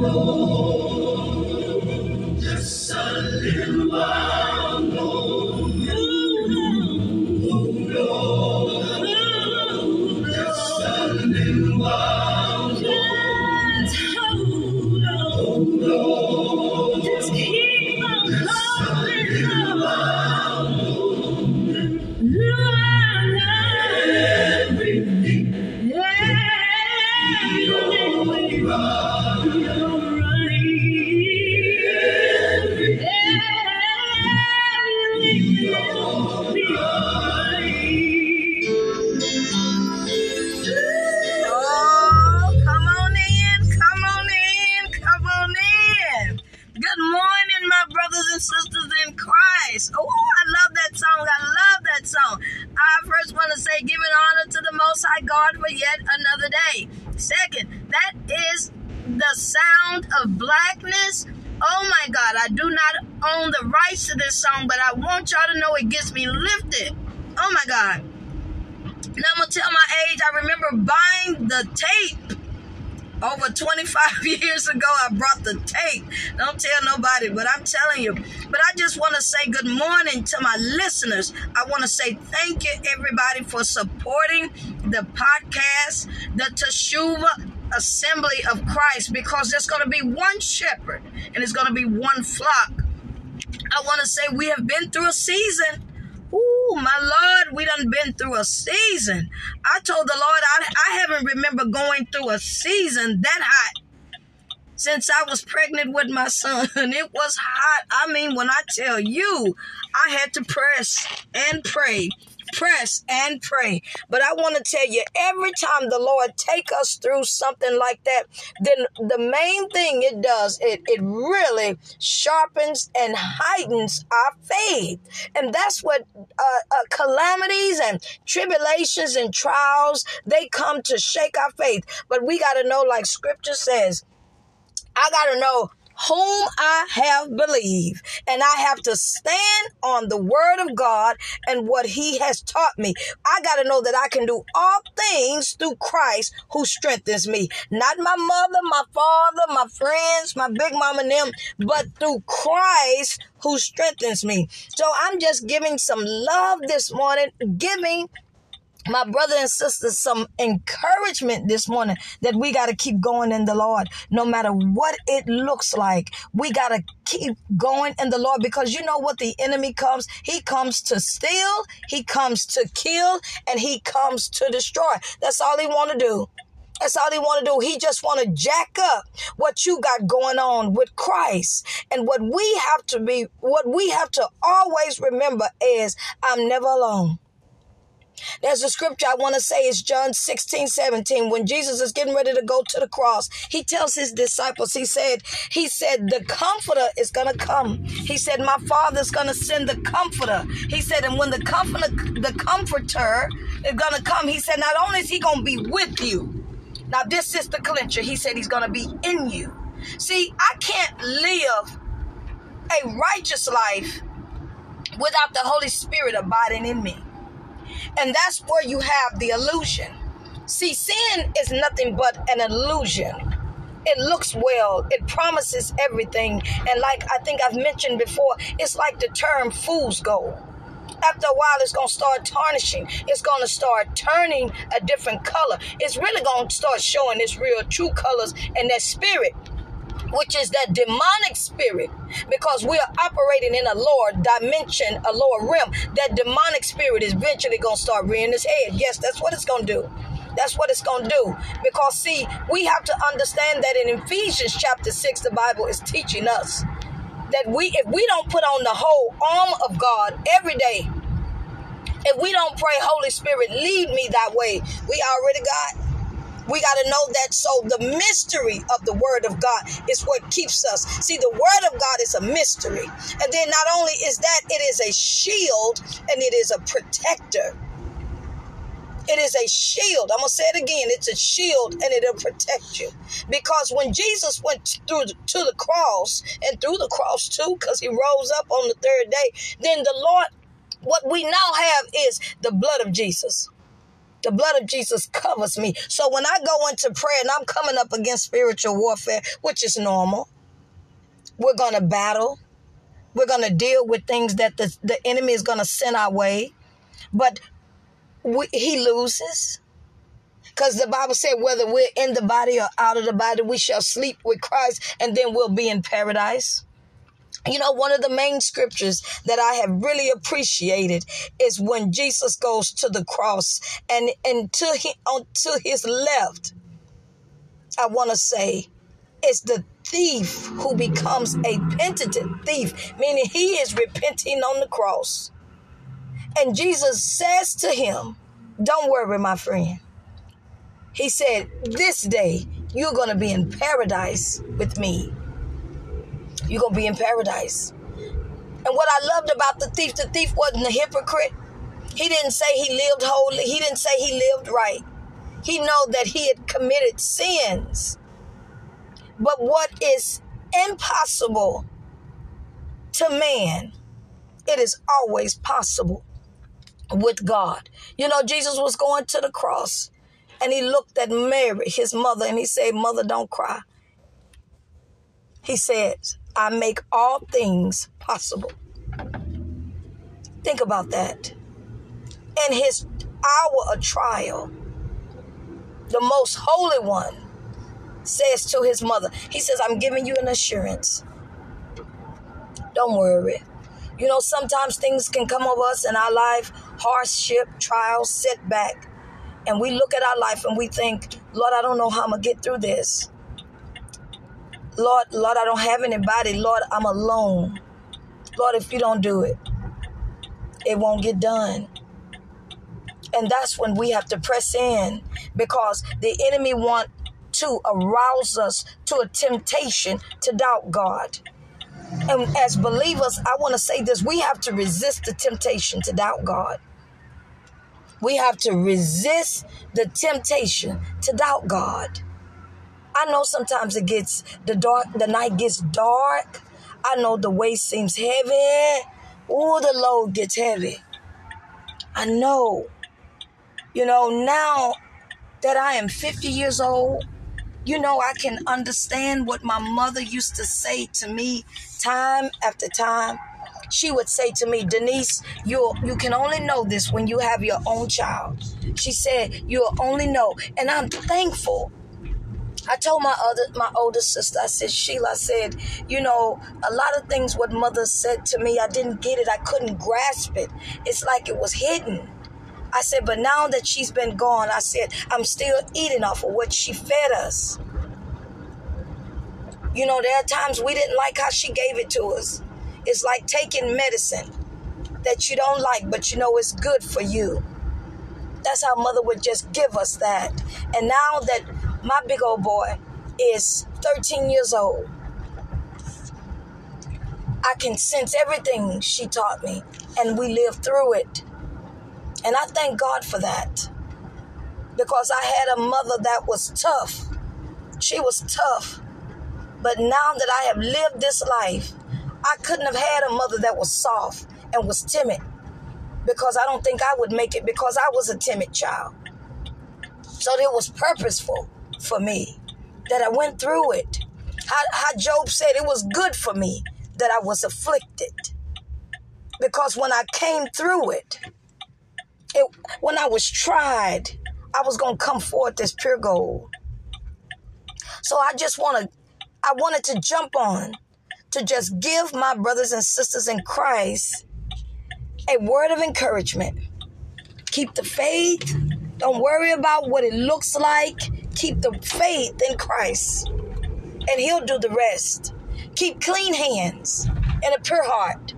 Lord. It gets me lifted. Oh my God. Now I'm gonna tell my age. I remember buying the tape over 25 years ago. I brought the tape. Don't tell nobody, but I'm telling you. But I just want to say good morning to my listeners. I want to say thank you, everybody, for supporting the podcast, the Teshuva Assembly of Christ, because there's going to be one shepherd and it's going to be one flock. I want to say we have been through a season Ooh, my Lord, we done been through a season. I told the Lord I, I haven't remember going through a season that hot since I was pregnant with my son. It was hot. I mean, when I tell you, I had to press and pray press and pray. But I want to tell you, every time the Lord take us through something like that, then the main thing it does, it, it really sharpens and heightens our faith. And that's what uh, uh, calamities and tribulations and trials, they come to shake our faith. But we got to know, like scripture says, I got to know whom I have believed. And I have to stand on the word of God and what he has taught me. I got to know that I can do all things through Christ who strengthens me. Not my mother, my father, my friends, my big mama and them, but through Christ who strengthens me. So I'm just giving some love this morning, giving my brother and sister some encouragement this morning that we got to keep going in the Lord no matter what it looks like. We got to keep going in the Lord because you know what the enemy comes? He comes to steal, he comes to kill, and he comes to destroy. That's all he want to do. That's all he want to do. He just want to jack up what you got going on with Christ. And what we have to be, what we have to always remember is I'm never alone. There's a scripture I want to say is John 16, 17. When Jesus is getting ready to go to the cross, he tells his disciples, he said, he said, the comforter is going to come. He said, my father's going to send the comforter. He said, and when the comforter, the comforter is going to come, he said, not only is he going to be with you. Now this is the clincher. He said he's going to be in you. See, I can't live a righteous life without the Holy Spirit abiding in me. And that's where you have the illusion. See, sin is nothing but an illusion. It looks well, it promises everything. And like I think I've mentioned before, it's like the term fool's gold. After a while, it's going to start tarnishing. It's going to start turning a different color. It's really going to start showing its real true colors and that spirit which is that demonic spirit, because we are operating in a lower dimension, a lower realm, that demonic spirit is eventually going to start rearing its head. Yes, that's what it's going to do. That's what it's going to do. Because, see, we have to understand that in Ephesians chapter 6, the Bible is teaching us that we, if we don't put on the whole arm of God every day, if we don't pray, Holy Spirit, lead me that way, we already got we got to know that. So the mystery of the word of God is what keeps us. See, the word of God is a mystery. And then not only is that, it is a shield and it is a protector. It is a shield. I'm going to say it again. It's a shield and it'll protect you. Because when Jesus went through the, to the cross and through the cross too, because he rose up on the third day, then the Lord, what we now have is the blood of Jesus. The blood of Jesus covers me. So when I go into prayer and I'm coming up against spiritual warfare, which is normal, we're going to battle. We're going to deal with things that the, the enemy is going to send our way. But we, he loses. Because the Bible said, whether we're in the body or out of the body, we shall sleep with Christ and then we'll be in paradise. You know, one of the main scriptures that I have really appreciated is when Jesus goes to the cross and, and to, his, on, to his left, I want to say, it's the thief who becomes a penitent thief, meaning he is repenting on the cross. And Jesus says to him, Don't worry, my friend. He said, This day you're going to be in paradise with me. You're going to be in paradise. And what I loved about the thief, the thief wasn't a hypocrite. He didn't say he lived holy. He didn't say he lived right. He know that he had committed sins. But what is impossible to man, it is always possible with God. You know, Jesus was going to the cross and he looked at Mary, his mother, and he said, Mother, don't cry. He said, I make all things possible. Think about that. In his hour of trial, the most holy one says to his mother, He says, I'm giving you an assurance. Don't worry. You know, sometimes things can come over us in our life hardship, trial, setback. And we look at our life and we think, Lord, I don't know how I'm going to get through this. Lord, Lord, I don't have anybody. Lord, I'm alone. Lord, if you don't do it, it won't get done. And that's when we have to press in because the enemy want to arouse us to a temptation to doubt God. And as believers, I want to say this we have to resist the temptation to doubt God. We have to resist the temptation to doubt God. I know sometimes it gets the dark, the night gets dark. I know the weight seems heavy. Oh, the load gets heavy. I know. You know, now that I am 50 years old, you know, I can understand what my mother used to say to me time after time. She would say to me, Denise, you you can only know this when you have your own child. She said, you'll only know. And I'm thankful I told my other my older sister, I said, Sheila, I said, you know, a lot of things what mother said to me, I didn't get it. I couldn't grasp it. It's like it was hidden. I said, but now that she's been gone, I said, I'm still eating off of what she fed us. You know, there are times we didn't like how she gave it to us. It's like taking medicine that you don't like, but you know it's good for you. That's how mother would just give us that. And now that my big old boy is 13 years old, I can sense everything she taught me, and we lived through it. And I thank God for that. Because I had a mother that was tough. She was tough. But now that I have lived this life, I couldn't have had a mother that was soft and was timid. Because I don't think I would make it because I was a timid child. So it was purposeful for me that I went through it. How, how Job said it was good for me that I was afflicted. Because when I came through it, it, when I was tried, I was going to come forth as pure gold. So I just want to, I wanted to jump on to just give my brothers and sisters in Christ a word of encouragement. Keep the faith. Don't worry about what it looks like. Keep the faith in Christ, and He'll do the rest. Keep clean hands and a pure heart.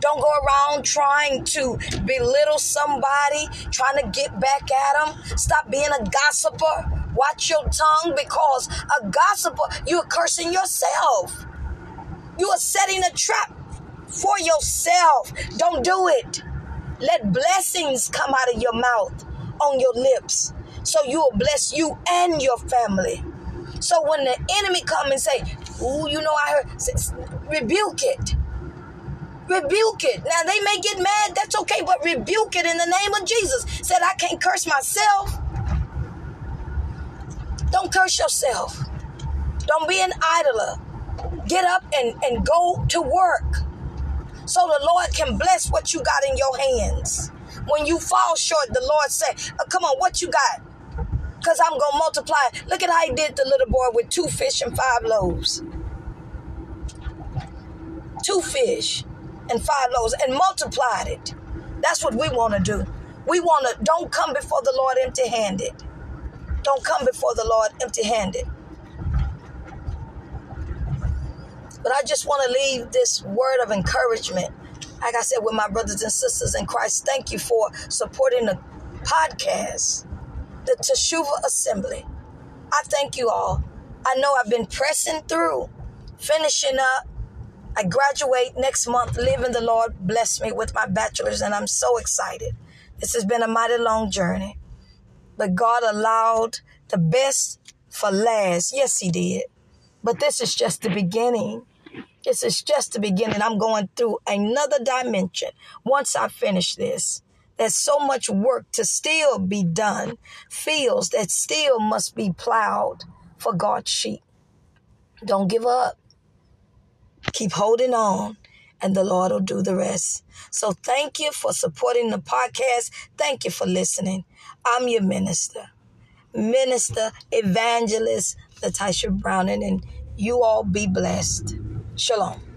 Don't go around trying to belittle somebody, trying to get back at them. Stop being a gossiper. Watch your tongue because a gossiper, you are cursing yourself. You are setting a trap for yourself. Don't do it. Let blessings come out of your mouth, on your lips, so you will bless you and your family. So when the enemy come and say, "Ooh, you know I heard," rebuke it Rebuke it. Now they may get mad, that's okay, but rebuke it in the name of Jesus. Said I can't curse myself. Don't curse yourself. Don't be an idler. Get up and, and go to work so the Lord can bless what you got in your hands. When you fall short, the Lord said, oh, uh, come on, what you got? Because I'm going to multiply. Look at how he did the little boy with two fish and five loaves. Two fish and five loaves and multiplied it. That's what we want to do. We want to, don't come before the Lord empty handed. Don't come before the Lord empty handed. But I just want to leave this word of encouragement. Like I said, with my brothers and sisters in Christ, thank you for supporting the podcast, the Teshuva Assembly. I thank you all. I know I've been pressing through, finishing up, I graduate next month, living the Lord bless me with my bachelor's, and I'm so excited. This has been a mighty long journey. But God allowed the best for last. Yes, He did. But this is just the beginning. This is just the beginning. I'm going through another dimension once I finish this. There's so much work to still be done, fields that still must be plowed for God's sheep. Don't give up. Keep holding on, and the Lord will do the rest. So thank you for supporting the podcast. Thank you for listening. I'm your minister, Minister Evangelist Latysha Browning, and you all be blessed. Shalom.